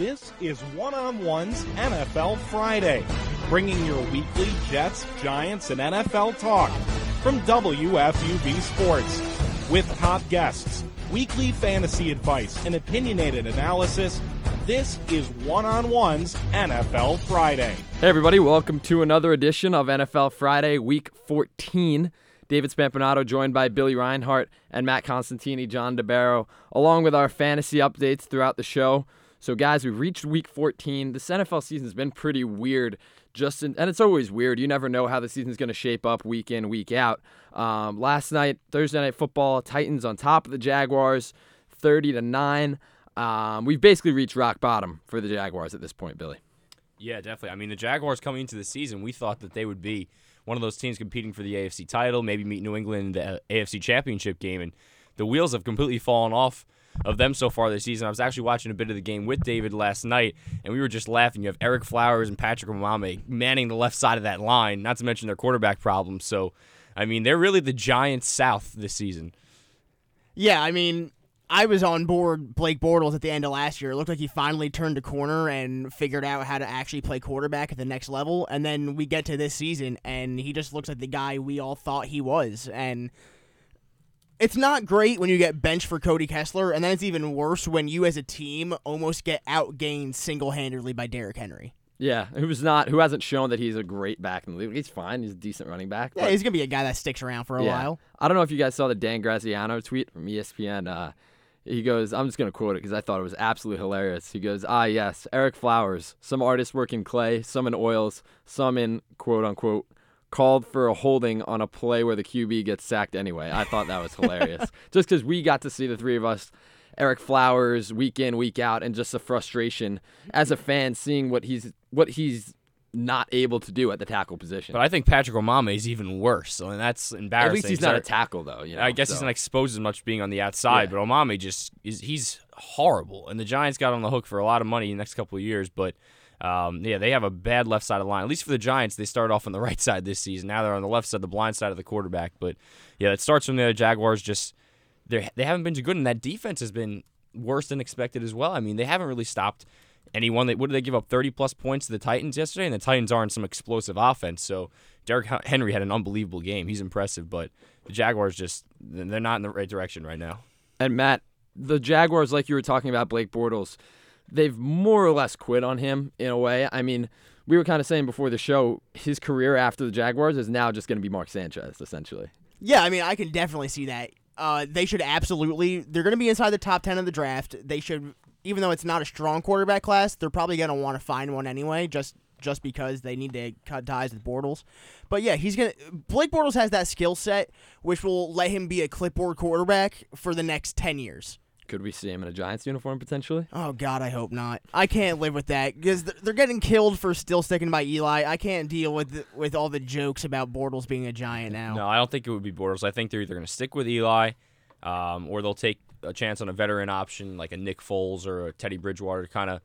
This is One on One's NFL Friday, bringing your weekly Jets, Giants, and NFL talk from WFUV Sports. With top guests, weekly fantasy advice, and opinionated analysis, this is One on One's NFL Friday. Hey, everybody, welcome to another edition of NFL Friday, week 14. David Spampinato joined by Billy Reinhardt and Matt Costantini, Jon DeBaro, along with our fantasy updates throughout the show. So, guys, we've reached week 14. This NFL season's been pretty weird, just in, and it's always weird. You never know how the season's going to shape up week in, week out. Um, last night, Thursday night football, Titans on top of the Jaguars, 30 to nine. Um, we've basically reached rock bottom for the Jaguars at this point, Billy. Yeah, definitely. I mean, the Jaguars coming into the season, we thought that they would be one of those teams competing for the AFC title, maybe meet New England in the AFC Championship game, and the wheels have completely fallen off of them so far this season. I was actually watching a bit of the game with David last night, and we were just laughing. You have Ereck Flowers and Patrick Omameh manning the left side of that line, not to mention their quarterback problems. So, I mean, they're really the Giants South this season. Yeah, I mean, I was on board Blake Bortles at the end of last year. It looked like he finally turned a corner and figured out how to actually play quarterback at the next level. And then we get to this season, and he just looks like the guy we all thought he was. And it's not great when you get benched for Cody Kessler, and then it's even worse when you as a team almost get outgained single handedly by Derrick Henry. Yeah, who's not who hasn't shown that he's a great back in the league. He's fine. He's a decent running back. Yeah, he's gonna be a guy that sticks around for a yeah. while. I don't know if you guys saw the Dan Graziano tweet from ESPN. Uh, he goes, I'm just going to quote it because I thought it was absolutely hilarious. He goes, Ah, yes, Ereck Flowers. Some artists work in clay, some in oils, some in quote unquote called for a holding on a play where the QB gets sacked anyway. I thought that was hilarious. just because we got to see the three of us, Ereck Flowers, week in, week out, and just the frustration as a fan seeing what he's what he's not able to do at the tackle position. But I think Patrick Omameh is even worse. So and that's embarrassing. At least he's not a tackle though. You know, I guess so. he's not exposed as much being on the outside. Yeah. But Omameh just is he's horrible. And the Giants got on the hook for a lot of money in the next couple of years. But um, yeah, they have a bad left side of the line. At least for the Giants, they started off on the right side this season. Now they're on the left side, the blind side of the quarterback. But yeah, it starts from the Jaguars. Just they they haven't been too good, and that defense has been worse than expected as well. I mean, they haven't really stopped anyone. They, what did they give up? 30 plus points to the Titans yesterday, and the Titans aren't some explosive offense. So Derrick Henry had an unbelievable game. He's impressive, but the Jaguars just they're not in the right direction right now. And Matt, the Jaguars, like you were talking about Blake Bortles, they've more or less quit on him in a way. I mean, we were kind of saying before the show, his career after the Jaguars is now just going to be Mark Sanchez, essentially. Yeah, I mean, I can definitely see that. Uh, they should absolutely. They're going to be inside the top ten of the draft. They should, even though it's not a strong quarterback class, they're probably going to want to find one anyway, just just because they need to cut ties with Bortles. But yeah, he's gonna. Blake Bortles has that skill set, which will let him be a clipboard quarterback for the next ten years. Could we see him in a Giants uniform potentially? Oh God, I hope not. I can't live with that because they're getting killed for still sticking by Eli. I can't deal with the, with all the jokes about Bortles being a Giant now. No, I don't think it would be Bortles. I think they're either going to stick with Eli, um, or they'll take a chance on a veteran option like a Nick Foles or a Teddy Bridgewater to kind of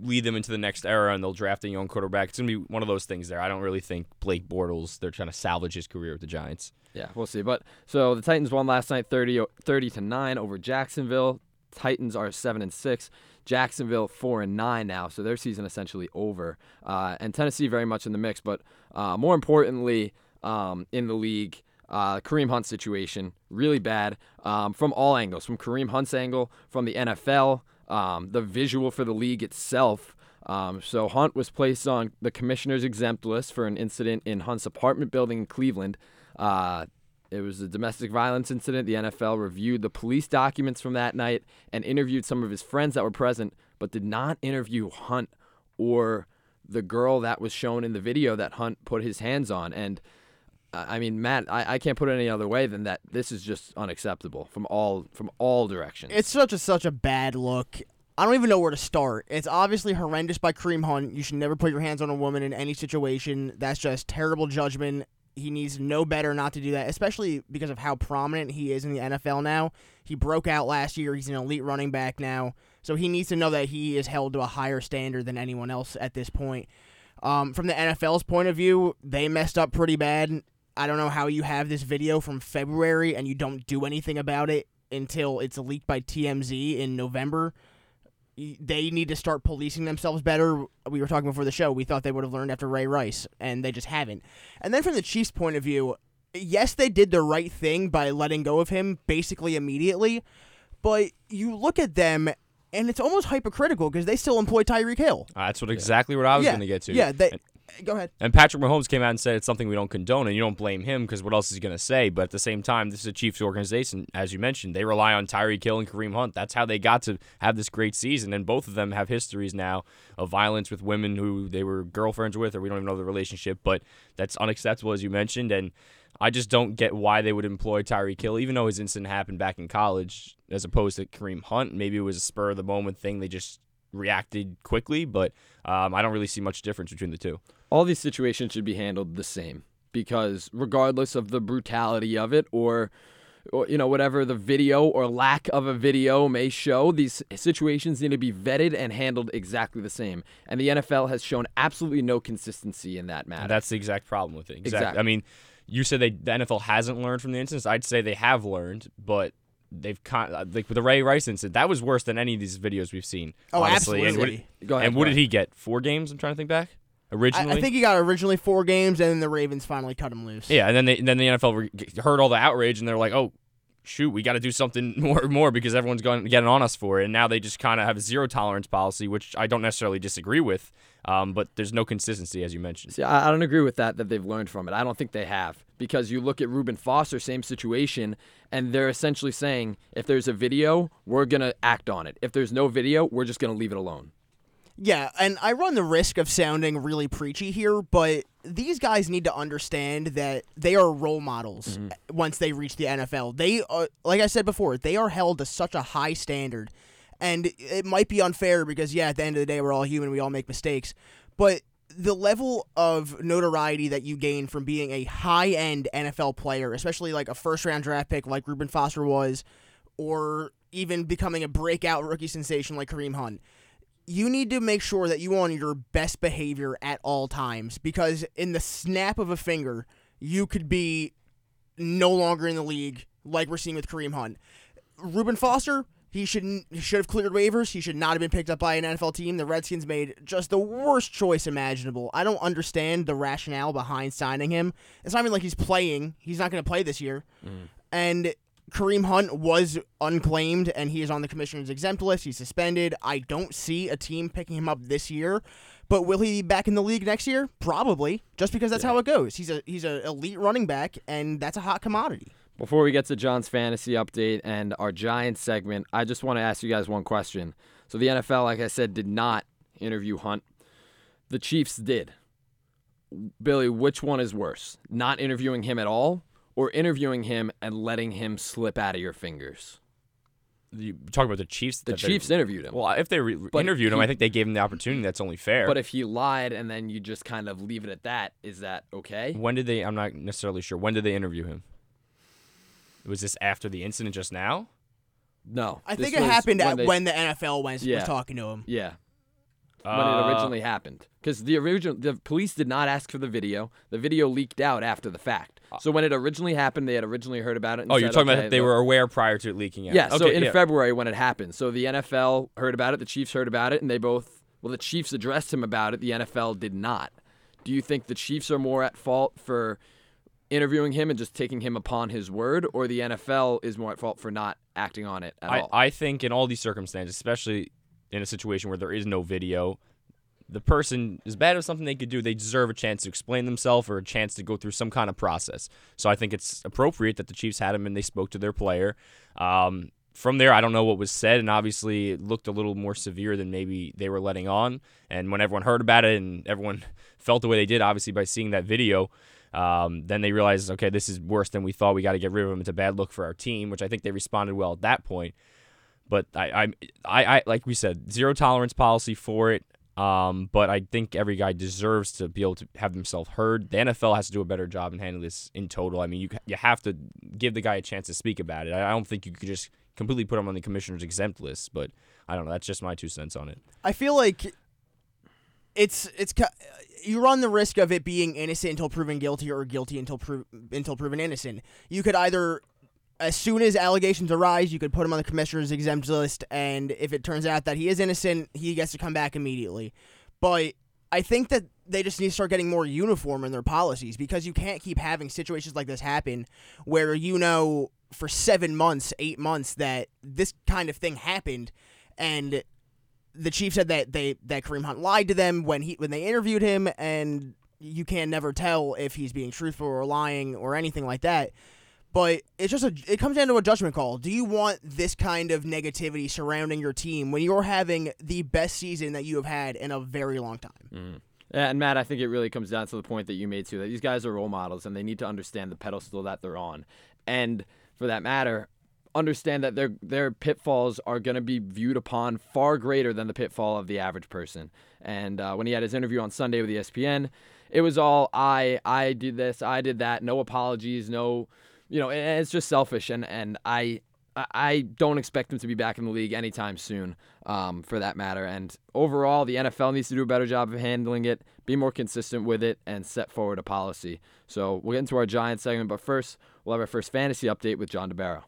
lead them into the next era, and they'll draft a young quarterback. It's going to be one of those things there. I don't really think Blake Bortles. They're trying to salvage his career with the Giants. Yeah, we'll see. But so the Titans won last night 30, 30 to 9 over Jacksonville. Titans are 7 and 6. Jacksonville 4 and 9 now, so their season essentially over. Uh, and Tennessee very much in the mix, but uh, more importantly, um, in the league, uh, Kareem Hunt situation really bad um, from all angles, from Kareem Hunt's angle, from the NFL, um, the visual for the league itself. Um, so Hunt was placed on the commissioner's exempt list for an incident in Hunt's apartment building in Cleveland. Uh, it was a domestic violence incident. The NFL reviewed the police documents from that night and interviewed some of his friends that were present, but did not interview Hunt or the girl that was shown in the video that Hunt put his hands on. And I mean, Matt, I, I can't put it any other way than that. This is just unacceptable from all from all directions. It's such a such a bad look. I don't even know where to start. It's obviously horrendous by Kareem Hunt. You should never put your hands on a woman in any situation. That's just terrible judgment. He needs no better not to do that, especially because of how prominent he is in the NFL now. He broke out last year. He's an elite running back now. So he needs to know that he is held to a higher standard than anyone else at this point. Um, from the NFL's point of view, they messed up pretty bad. I don't know how you have this video from February and you don't do anything about it until it's leaked by TMZ in November. they need to start policing themselves better. We were talking before the show. We thought they would have learned after Ray Rice, and they just haven't. And then from the Chiefs' point of view, yes, they did the right thing by letting go of him basically immediately. But you look at them, and it's almost hypocritical because they still employ Tyreek Hill. Uh, that's what exactly what I was yeah, going to get to. Yeah, they, go ahead. And Patrick Mahomes came out and said it's something we don't condone, and you don't blame him because what else is he going to say? But at the same time, this is a Chiefs organization, as you mentioned. They rely on Tyreek Hill and Kareem Hunt. That's how they got to have this great season, and both of them have histories now of violence with women who they were girlfriends with, or we don't even know the relationship. But that's unacceptable, as you mentioned, and I just don't get why they would employ Tyreek Hill, even though his incident happened back in college, as opposed to Kareem Hunt. Maybe it was a spur of the moment thing. They just reacted quickly, but um, I don't really see much difference between the two. all these situations should be handled the same because regardless of the brutality of it or or you know whatever the video or lack of a video may show these situations need to be vetted and handled exactly the same and the NFL has shown absolutely no consistency in that matter that's the exact problem with it. Exactly. Exactly. I mean, you said they the NFL hasn't learned from the incidents. I'd say they have learned, but they've con- uh, like with the Ray Rice incident, that was worse than any of these videos we've seen. Oh, honestly. And what, absolutely. Go ahead, and what go did he get? Four games. I'm trying to think back. I, Originally, I think he got originally four games, and then the Ravens finally cut him loose. Yeah, and then they, and then the NFL re- heard all the outrage, and they're like, "Oh, shoot, we got to do something more more because everyone's going getting on us for it." And now they just kind of have a zero tolerance policy, which I don't necessarily disagree with. Um, but there's no consistency, as you mentioned. See, I I don't agree with that. That they've learned from it. I don't think they have because you look at Reuben Foster, same situation, and they're essentially saying if there's a video, we're gonna act on it. If there's no video, we're just gonna leave it alone. Yeah, and I run the risk of sounding really preachy here, but these guys need to understand that they are role models mm-hmm. once they reach the NFL. They are, like I said before, they are held to such a high standard. And it might be unfair because, yeah, at the end of the day, we're all human, we all make mistakes. But the level of notoriety that you gain from being a high end NFL player, especially like a first round draft pick like Reuben Foster was, or even becoming a breakout rookie sensation like Kareem Hunt you need to make sure that you are on your best behavior at all times because in the snap of a finger, you could be no longer in the league like we're seeing with Kareem Hunt. Reuben Foster, he should he should have cleared waivers. He should not have been picked up by an NFL team. The Redskins made just the worst choice imaginable. I don't understand the rationale behind signing him. It's not even like he's playing. He's not going to play this year. Mm. And Kareem Hunt was unclaimed and he is on the commissioner's exempt list. He's suspended. I don't see a team picking him up this year. But will he be back in the league next year? Probably, just because that's how it goes. He's a he's an elite running back, and that's a hot commodity. Before we get to John's fantasy update and our Giants segment, I just want to ask you guys one question. So the NFL, like I said, did not interview Hunt. The Chiefs did. Billy, which one is worse? Not interviewing him at all or interviewing him and letting him slip out of your fingers? You talk about the Chiefs. The that they- Chiefs interviewed him. Well, if they re- But interviewed him, I think they gave him the opportunity. That's only fair. But if he lied and then you just kind of leave it at that, is that okay? when did they? I'm not necessarily sure. When did they interview him? Was this after the incident just now? No. I think it happened when at they- when the NFL was, Yeah. was talking to him. Yeah. when Uh, it originally happened. Because the original, the police did not ask for the video. The video leaked out after the fact. Uh, so when it originally happened, they had originally heard about it. And Oh, you're talking okay, about they were aware prior to it leaking out. Yeah. so in yeah. February when it happened, so the NFL heard about it, the Chiefs heard about it, and they both. Well, the Chiefs addressed him about it. The NFL did not. Do you think the Chiefs are more at fault for interviewing him and just taking him upon his word, or the NFL is more at fault for not acting on it at I, all? I think in all these circumstances, especially in a situation where there is no video, the person, is bad at something they could do, they deserve a chance to explain themselves or a chance to go through some kind of process. So I think it's appropriate that the Chiefs had him and they spoke to their player. Um, from there, I don't know what was said, and obviously it looked a little more severe than maybe they were letting on. And when everyone heard about it and everyone felt the way they did, obviously by seeing that video, um, then they realized, okay, this is worse than we thought. We got to get rid of him. It's a bad look for our team, which I think they responded well at that point. But I, I, I, I like we said, zero tolerance policy for it. Um, but I think every guy deserves to be able to have himself heard. The NFL has to do a better job in handling this in total. I mean, you you have to give the guy a chance to speak about it. I don't think you could just completely put him on the commissioner's exempt list. But I don't know. That's just my two cents on it. I feel like it's it's you run the risk of it being innocent until proven guilty or guilty until pro- until proven innocent. You could either as soon as allegations arise, you could put him on the commissioner's exempt list, and if it turns out that he is innocent, he gets to come back immediately. But I think that they just need to start getting more uniform in their policies because you can't keep having situations like this happen where you know for seven months, eight months that this kind of thing happened, and the chief said that they that Kareem Hunt lied to them when he when they interviewed him, and you can never tell if he's being truthful or lying or anything like that. But it's just a it comes down to a judgment call. Do you want this kind of negativity surrounding your team when you're having the best season that you have had in a very long time? Mm. And Matt, I think it really comes down to the point that you made too that these guys are role models and they need to understand the pedestal that they're on. And for that matter, understand that their their pitfalls are going to be viewed upon far greater than the pitfall of the average person. And uh, when he had his interview on Sunday with ESPN, it was all I I did this, I did that, no apologies, no, you know, it's just selfish. And and I I don't expect him to be back in the league anytime soon, um, for that matter. And overall, the NFL needs to do a better job of handling it, be more consistent with it, and set forward a policy. So we'll get into our Giants segment, but first, we'll have our first fantasy update with Jon DeBaro.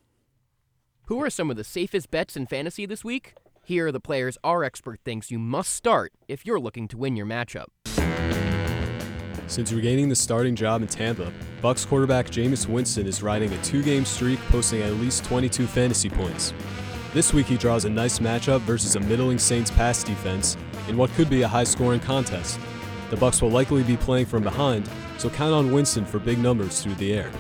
Who are some of the safest bets in fantasy this week? Here are the players our expert thinks you must start if you're looking to win your matchup. Since regaining the starting job in Tampa, Bucks quarterback Jameis Winston is riding a two-game streak, posting at least 22 fantasy points. This week he draws a nice matchup versus a middling Saints pass defense in what could be a high-scoring contest. The Bucks will likely be playing from behind, so count on Winston for big numbers through the air.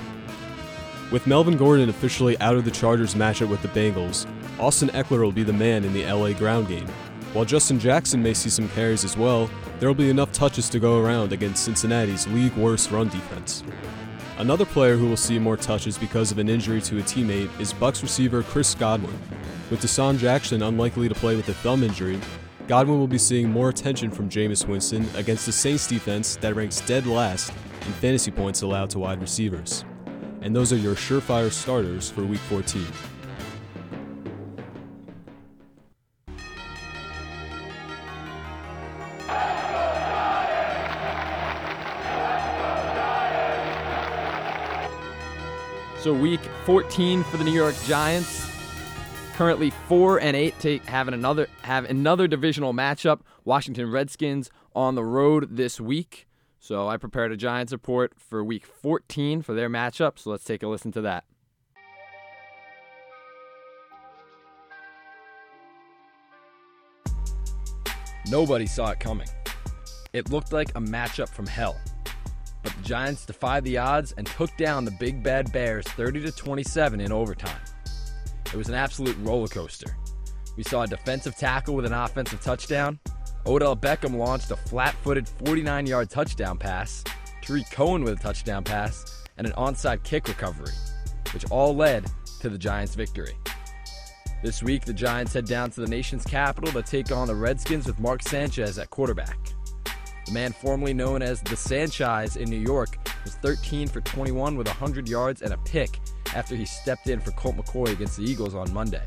With Melvin Gordon officially out of the Chargers matchup with the Bengals, Austin Ekeler will be the man in the LA ground game. While Justin Jackson may see some carries as well, there will be enough touches to go around against Cincinnati's league worst run defense. Another player who will see more touches because of an injury to a teammate is Bucks receiver Chris Godwin. With DeSean Jackson unlikely to play with a thumb injury, Godwin will be seeing more attention from Jameis Winston against the Saints defense that ranks dead last in fantasy points allowed to wide receivers and those are your surefire starters for Week 14. So week 14 for the New York Giants. Currently four and eight, take having another have another divisional matchup. Washington Redskins on the road this week. So I prepared a Giants report for week 14 for their matchup. So let's take a listen to that. Nobody saw it coming. It looked like a matchup from hell. But the Giants defied the odds and took down the Big Bad Bears 30 to 27 in overtime. It was an absolute roller coaster. We saw a defensive tackle with an offensive touchdown, Odell Beckham launched a flat footed 49 yard touchdown pass, Tarik Cohen with a touchdown pass, and an onside kick recovery, which all led to the Giants' victory. This week, the Giants head down to the nation's capital to take on the Redskins with Mark Sanchez at quarterback. The man formerly known as the Sanchize in New York was 13 for 21 with 100 yards and a pick after he stepped in for Colt McCoy against the Eagles on Monday.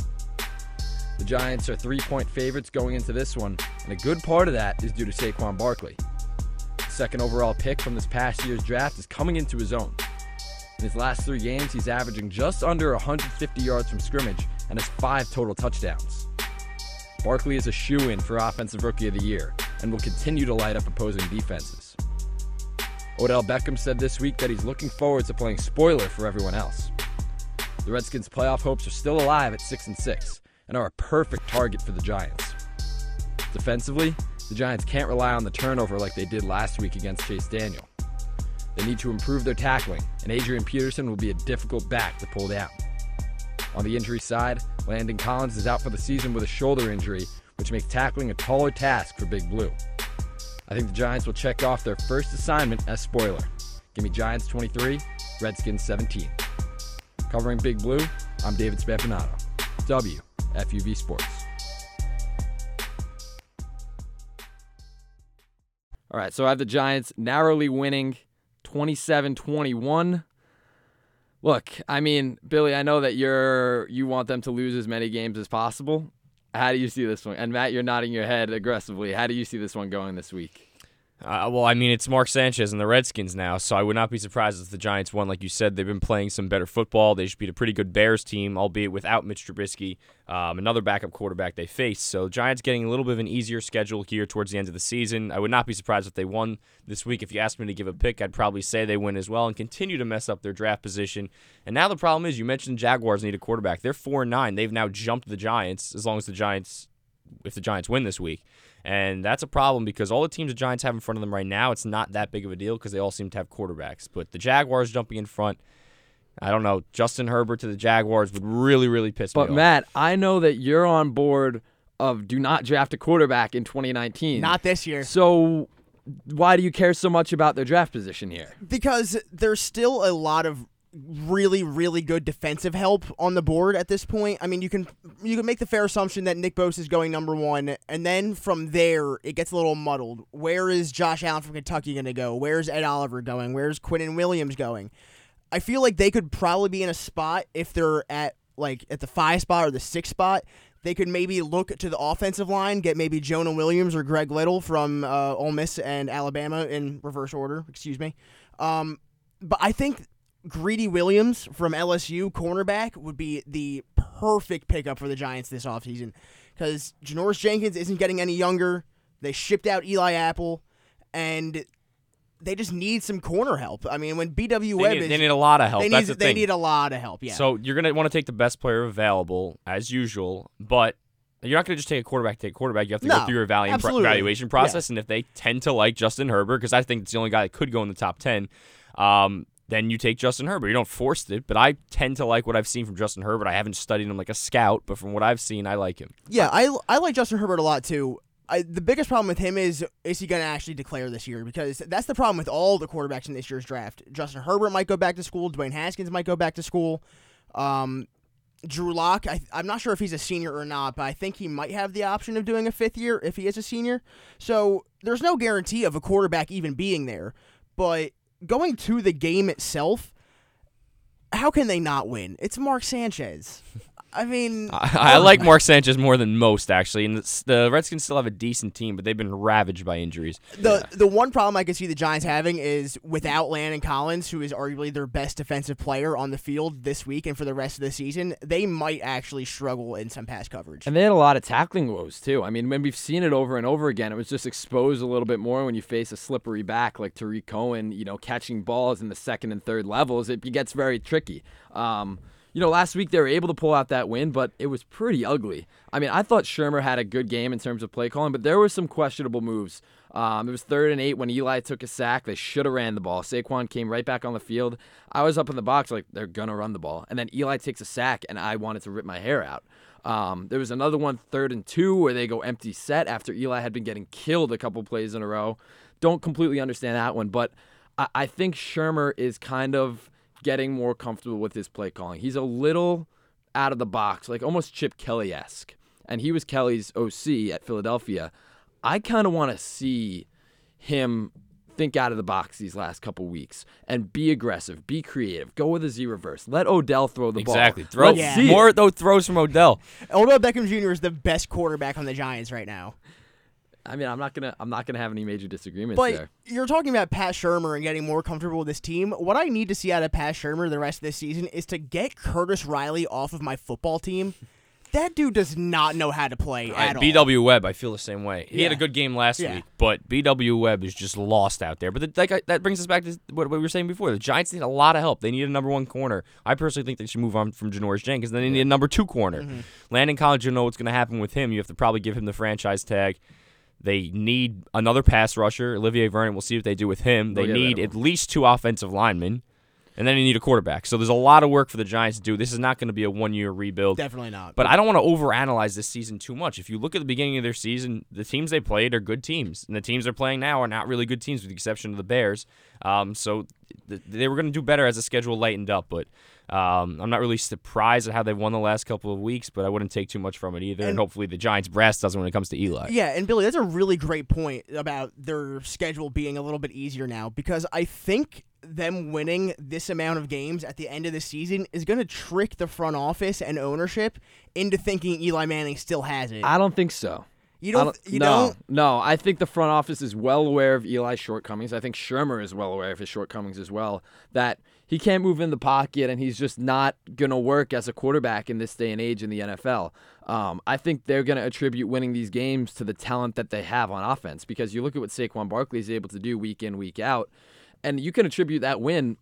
The Giants are three point favorites going into this one, and a good part of that is due to Saquon Barkley. The second overall pick from this past year's draft is coming into his own. In his last three games, he's averaging just under 150 yards from scrimmage and has five total touchdowns. Barkley is a shoe in for Offensive Rookie of the Year and will continue to light up opposing defenses. Odell Beckham said this week that he's looking forward to playing spoiler for everyone else. The Redskins' playoff hopes are still alive at 6 and 6, and are a perfect target for the Giants. Defensively, the Giants can't rely on the turnover like they did last week against Chase Daniel. They need to improve their tackling, and Adrian Peterson will be a difficult back to pull down. On the injury side, Landon Collins is out for the season with a shoulder injury, which makes tackling a taller task for Big Blue. I think the Giants will check off their first assignment as spoiler. Give me Giants 23, Redskins 17. Covering Big Blue, I'm David Spampinato. W. FUV Sports. All right, so I have the Giants narrowly winning 27 21. Look, I mean, Billy, I know that you're you want them to lose as many games as possible. How do you see this one? And Matt, you're nodding your head aggressively. How do you see this one going this week? Uh, well, I mean, it's Mark Sanchez and the Redskins now, so I would not be surprised if the Giants won. Like you said, they've been playing some better football. They should beat a pretty good Bears team, albeit without Mitch Trubisky, um, another backup quarterback they face. So, Giants getting a little bit of an easier schedule here towards the end of the season. I would not be surprised if they won this week. If you asked me to give a pick, I'd probably say they win as well and continue to mess up their draft position. And now the problem is, you mentioned Jaguars need a quarterback. They're four and nine. They've now jumped the Giants as long as the Giants, if the Giants win this week. And that's a problem because all the teams the Giants have in front of them right now, it's not that big of a deal because they all seem to have quarterbacks. But the Jaguars jumping in front, I don't know. Justin Herbert to the Jaguars would really, really piss But me off. But Matt, I know that you're on board of do not draft a quarterback in 2019. Not this year. So why do you care so much about their draft position here? because there's still a lot of really really good defensive help on the board at this point. I mean, you can you can make the fair assumption that Nick Bosa is going number 1 and then from there it gets a little muddled. Where is Josh Allen from Kentucky going to go? Where's Ed Oliver going? Where's Quinnen Williams going? I feel like they could probably be in a spot if they're at like at the 5 spot or the 6 spot they could maybe look to the offensive line, get maybe Jonah Williams or Greg Little from uh, Ole Miss and Alabama in reverse order. Excuse me. Um, but I think Greedy Williams from LSU, cornerback, would be the perfect pickup for the Giants this offseason because Janoris Jenkins isn't getting any younger. They shipped out Eli Apple, and they just need some corner help. I mean, when BW they, Webb need, is, they need a lot of help. they That's need the they thing. need a lot of help. Yeah. So you're gonna want to take the best player available as usual, but you're not gonna just take a quarterback. Take a quarterback. You have to No, go through your evaluation, absolutely. evaluation process, and if they tend to like Justin Herbert, because I think it's the only guy that could go in the top ten, um, then you take Justin Herbert. You don't force it, but I tend to like what I've seen from Justin Herbert. I haven't studied him like a scout, but from what I've seen, I like him. Yeah, I, I like Justin Herbert a lot too. I, the biggest problem with him is is he going to actually declare this year? Because that's the problem with all the quarterbacks in this year's draft. Justin Herbert might go back to school. Dwayne Haskins might go back to school. Um, Drew Lock, I, I'm not sure if he's a senior or not, but I think he might have the option of doing a fifth year if he is a senior. So there's no guarantee of a quarterback even being there. But going to the game itself, how can they not win? It's Mark Sanchez. I mean, I, I like Mark Sanchez more than most actually, and the Redskins still have a decent team, but they've been ravaged by injuries. The the one problem I can see the Giants having is without Landon Collins, who is arguably their best defensive player on the field this week and for the rest of the season, they might actually struggle in some pass coverage. And they had a lot of tackling woes too. I mean, when we've seen it over and over again, it was just exposed a little bit more when you face a slippery back like Tarik Cohen. You know, catching balls in the second and third levels, it gets very tricky. Um, you know, last week they were able to pull out that win, but it was pretty ugly. I mean, I thought Shurmur had a good game in terms of play calling, but there were some questionable moves. Um, it was third and eight when Eli took a sack. They should have ran the ball. Saquon came right back on the field. I was up in the box like they're gonna run the ball, and then Eli takes a sack, and I wanted to rip my hair out. Um, there was another one, third and two, where they go empty set after Eli had been getting killed a couple plays in a row. Don't completely understand that one, but I, I think Shurmur is kind of getting more comfortable with his play calling. He's a little out of the box, like almost Chip Kelly esque. And he was Kelly's OC at Philadelphia. I kind of want to see him think out of the box these last couple weeks and be aggressive, be creative, go with a Z reverse. Let Odell throw the Exactly. ball. Throw Let's Yeah. more though throws from Odell. Odell Beckham Jr. is the best quarterback on the Giants right now. I mean, I'm not gonna, I'm not gonna have any major disagreements But there. you're talking about Pat Shurmur and getting more comfortable with this team. What I need to see out of Pat Shurmur the rest of this season is to get Curtis Riley off of my football team. That dude does not know how to play at all. BW Webb, I feel the same way. He had a good game last Yeah. week, but BW Webb is just lost out there. But the, like, I- that brings us back to what, what we were saying before. The Giants need a lot of help. They need a number one corner. I personally think they should move on from Janoris Jenkins. Then they need a number two corner. Mm-hmm. Landon Collins, you know what's going to happen with him. You have to probably give him the franchise tag. They need another pass rusher. Olivier Vernon. We'll see what they do with him. They need at least two offensive linemen. And then you need a quarterback. So there's a lot of work for the Giants to do. This is not going to be a one year rebuild. Definitely not. But I don't want to overanalyze this season too much. If you look at the beginning of their season, the teams they played are good teams, and the teams they're playing now are not really good teams, with the exception of the Bears. Um, so th- they were going to do better as the schedule lightened up. But um, I'm not really surprised at how they've won the last couple of weeks. But I wouldn't take too much from it either. And, And- hopefully the Giants brass doesn't when it comes to Eli. Yeah, and Billy, that's a really great point about their schedule being a little bit easier now because I think them winning this amount of games at the end of the season is going to trick the front office and ownership into thinking Eli Manning still has it. I don't think so. You I don't. you no, don't. no. I think the front office is well aware of Eli's shortcomings. I think Shurmur is well aware of his shortcomings as well. That he can't move in the pocket and he's just not gonna work as a quarterback in this day and age in the NFL. Um, I think they're gonna attribute winning these games to the talent that they have on offense because you look at what Saquon Barkley is able to do week in week out, and you can attribute that win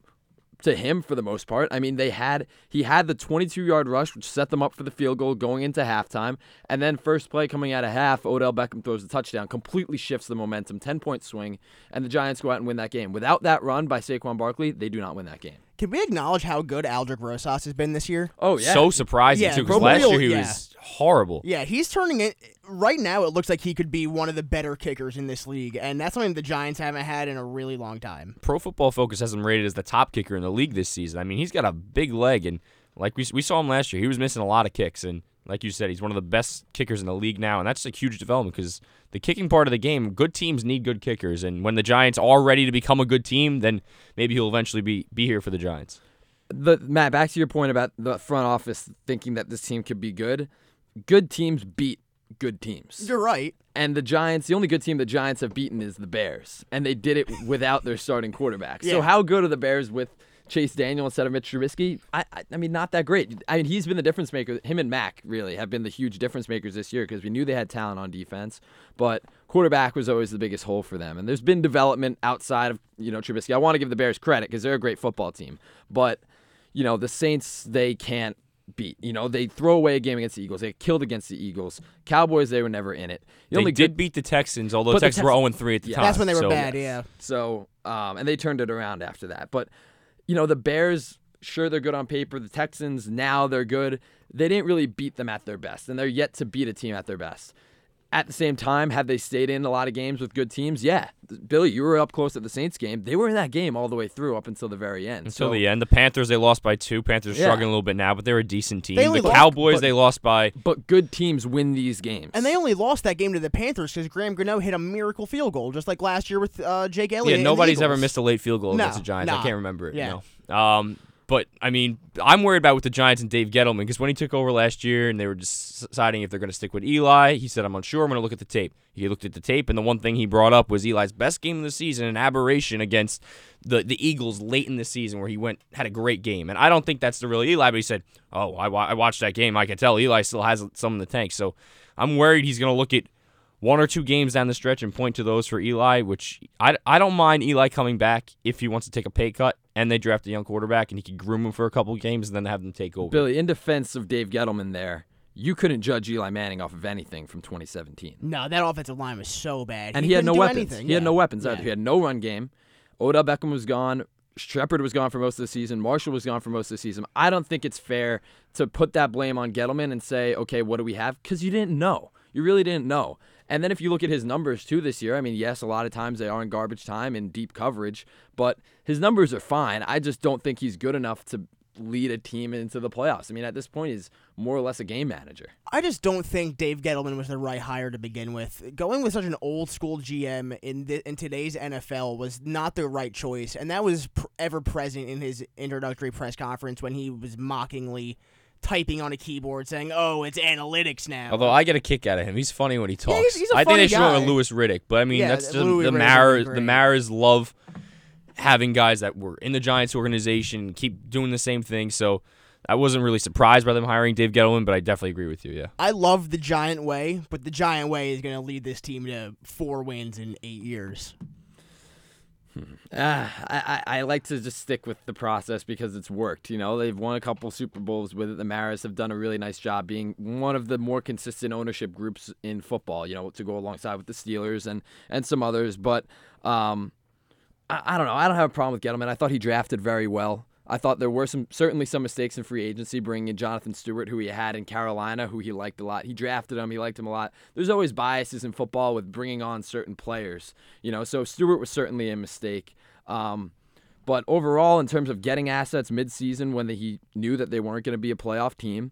to him for the most part. I mean, they had he had the 22-yard rush, which set them up for the field goal going into halftime, and then first play coming out of half, Odell Beckham throws the touchdown, completely shifts the momentum, 10-point swing, and the Giants go out and win that game. Without that run by Saquon Barkley, they do not win that game. Can we acknowledge how good Aldrick Rosas has been this year? Oh yeah, So surprising Yeah, too, because last year he yeah. was horrible. Yeah, he's turning it. Right now, it looks like he could be one of the better kickers in this league, and that's something the Giants haven't had in a really long time. Pro Football Focus has him rated as the top kicker in the league this season. I mean, he's got a big leg, and like we we saw him last year, he was missing a lot of kicks, and like you said, he's one of the best kickers in the league now, and that's a huge development because the kicking part of the game, good teams need good kickers, and when the Giants are ready to become a good team, then maybe he'll eventually be be here for the Giants. the Matt, back to your point about the front office thinking that this team could be good. Good teams beat good teams. You're right. And the Giants, the only good team the Giants have beaten is the Bears, and they did it without their starting quarterback. So how good are the Bears with Chase Daniel instead of Mitch Trubisky? I, I, I mean, not that great. I mean, he's been the difference maker. Him and Mack really have been the huge difference makers this year because we knew they had talent on defense, but quarterback was always the biggest hole for them. And there's been development outside of you know Trubisky. I want to give the Bears credit because they're a great football team, but you know the Saints they can't beat. You know they throw away a game against the Eagles. They killed against the Eagles. Cowboys they were never in it. The they only did good beat the Texans, although But the the Texans were Tex- 0 3 at the Yeah. time. That's when they were so- bad. Yeah. So, um, and they turned it around after that. But, you know, the Bears, sure, they're good on paper. The Texans, now they're good. They didn't really beat them at their best, and they're yet to beat a team at their best. At the same time, have they stayed in a lot of games with good teams? Yeah. Billy, you were up close at the Saints game. They were in that game all the way through up until the very end. Until so, the end, the Panthers they lost by two. Panthers are Yeah. struggling a little bit now, but they're a decent team. They the lost- Cowboys but- they lost by But good teams win these games. And they only lost that game to the Panthers because Graham Gano hit a miracle field goal, just like last year with uh, Jake Elliott. Yeah, and the nobody's ever missed a late field goal No, against the Giants. I can't remember it. Yeah. No. Um, but I mean, I'm worried about with the Giants and Dave Gettleman because when he took over last year and they were deciding if they're going to stick with Eli, he said, "I'm unsure. I'm going to look at the tape." He looked at the tape, and the one thing he brought up was Eli's best game of the season, an aberration against the the Eagles late in the season where he went had a great game. And I don't think that's the real Eli, but he said, "Oh, I, I watched that game. I can tell Eli still has some in the tank." So I'm worried he's going to look at one or two games down the stretch and point to those for Eli, which I, I don't mind Eli coming back if he wants to take a pay cut and they draft a young quarterback and he can groom him for a couple games and then have them take over. Billy, in defense of Dave Gettleman there, you couldn't judge Eli Manning off of anything from 2017. No, that offensive line was so bad. and he, had no weapons. anything, He had no weapons Yeah. either. He had no run game. Odell Beckham was gone. Shepard was gone for most of the season. Marshall was gone for most of the season. I don't think it's fair to put that blame on Gettleman and say, okay, what do we have? Because you didn't know. You really didn't know. And then if you look at his numbers too this year, I mean, yes, a lot of times they are in garbage time and deep coverage, but his numbers are fine. I just don't think he's good enough to lead a team into the playoffs. I mean, at this point, he's more or less a game manager. I just don't think Dave Gettleman was the right hire to begin with. Going with such an old school GM in the, in today's NFL was not the right choice, and that was pr- ever present in his introductory press conference when he was mockingly typing on a keyboard saying, "Oh, it's analytics now." Although I get a kick out of him, he's funny when he talks. he's- he's a I think they should go with Louis Riddick, but I mean Yeah, that's the, Louis the Riddick would be Maras. The great. Love having guys that were in the Giants organization keep doing the same thing. So I wasn't really surprised by them hiring Dave Gettleman, but I definitely agree with you. Yeah. I love the Giant way, but the Giant way is going to lead this team to four wins in eight years. Ah, I, I like to just stick with the process because it's worked. You know, they've won a couple Super Bowls with it. The Maras have done a really nice job being one of the more consistent ownership groups in football. You know, to go alongside with the Steelers and and some others. But um, I, I don't know. I don't have a problem with Gettleman. I thought he drafted very well. I thought there were some certainly some mistakes in free agency, bringing in Jonathan Stewart, who he had in Carolina, who he liked a lot. He drafted him, he liked him a lot. There's always biases in football with bringing on certain players, you know. So Stewart was certainly a mistake. Um, but overall, in terms of getting assets midseason when the, he knew that they weren't going to be a playoff team,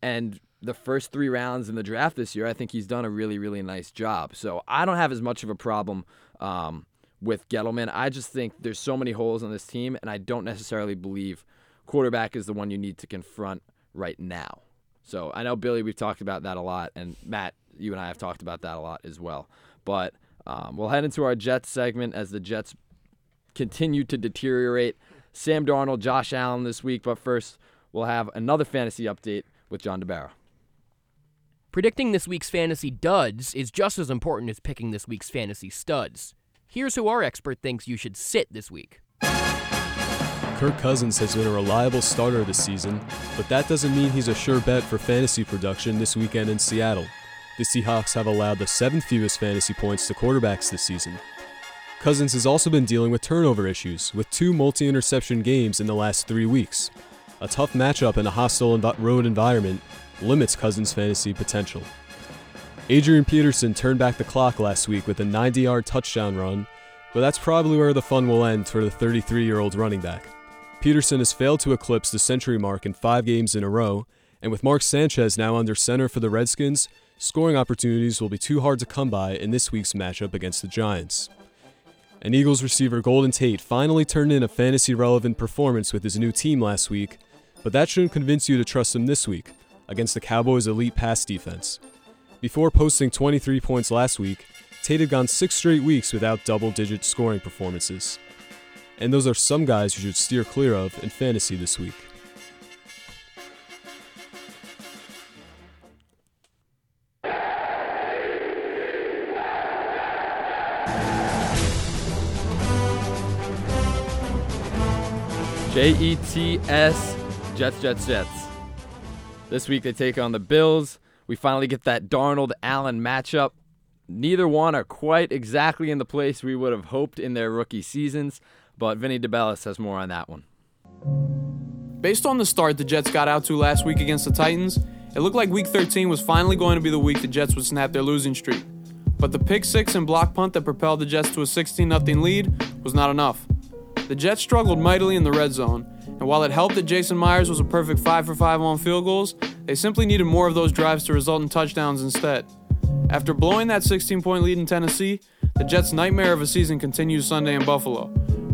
and the first three rounds in the draft this year, I think he's done a really, really nice job. So I don't have as much of a problem um, with Gettleman. I just think there's so many holes on this team, and I don't necessarily believe quarterback is the one you need to confront right now. So I know Billy, we've talked about that a lot, and Matt, you and I have talked about that a lot as well. But um, we'll head into our Jets segment as the Jets continue to deteriorate. Sam Darnold, Josh Allen this week, but first we'll have another fantasy update with Jon DeBaro. Predicting this week's fantasy duds is just as important as picking this week's fantasy studs. Here's who our expert thinks you should sit this week. Kirk Cousins has been a reliable starter this season, but that doesn't mean he's a sure bet for fantasy production this weekend in Seattle. The Seahawks have allowed the seventh fewest fantasy points to quarterbacks this season. Cousins has also been dealing with turnover issues, with two multi interception games in the last three weeks. A tough matchup in a hostile road environment limits Cousins' fantasy potential. Adrian Peterson turned back the clock last week with a 90 yard touchdown run, but that's probably where the fun will end for the 33 year old running back. Peterson has failed to eclipse the century mark in five games in a row, and with Mark Sanchez now under center for the Redskins, scoring opportunities will be too hard to come by in this week's matchup against the Giants. And Eagles receiver Golden Tate finally turned in a fantasy relevant performance with his new team last week, but that shouldn't convince you to trust him this week against the Cowboys' elite pass defense. Before posting 23 points last week, Tate had gone six straight weeks without double digit scoring performances. And those are some guys you should steer clear of in fantasy this week. J E T S, Jets, Jets, Jets. This week they take on the Bills. We finally get that Darnold Allen matchup. Neither one are quite exactly in the place we would have hoped in their rookie seasons, but Vinny DeBellis has more on that one. Based on the start the Jets got out to last week against the Titans, it looked like Week 13 was finally going to be the week the Jets would snap their losing streak. But the pick six and block punt that propelled the Jets to a 16 0 lead was not enough. The Jets struggled mightily in the red zone, and while it helped that Jason Myers was a perfect 5 for 5 on field goals, they simply needed more of those drives to result in touchdowns instead. After blowing that 16 point lead in Tennessee, the Jets' nightmare of a season continues Sunday in Buffalo,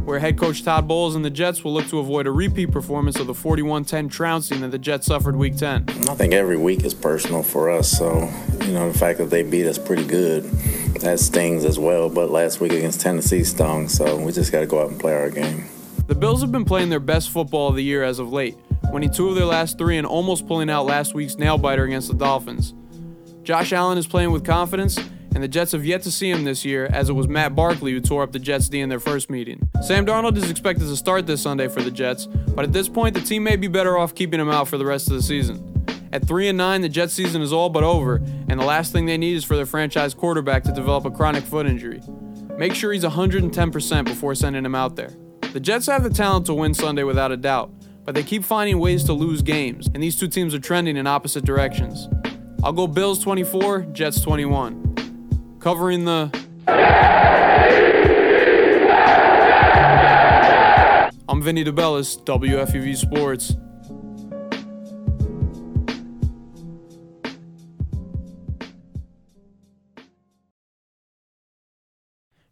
where head coach Todd Bowles and the Jets will look to avoid a repeat performance of the 41 10 trouncing that the Jets suffered week 10. I think every week is personal for us, so, you know, the fact that they beat us pretty good, that stings as well. But last week against Tennessee stung, so we just got to go out and play our game. The Bills have been playing their best football of the year as of late, winning two of their last three and almost pulling out last week's nail biter against the Dolphins. Josh Allen is playing with confidence, and the Jets have yet to see him this year, as it was Matt Barkley who tore up the Jets D in their first meeting. Sam Darnold is expected to start this Sunday for the Jets, but at this point, the team may be better off keeping him out for the rest of the season. At 3 and 9, the Jets season is all but over, and the last thing they need is for their franchise quarterback to develop a chronic foot injury. Make sure he's 110% before sending him out there. The Jets have the talent to win Sunday without a doubt, but they keep finding ways to lose games, and these two teams are trending in opposite directions. I'll go Bills 24, Jets 21. Covering the. I'm Vinny DeBellis, WFUV Sports.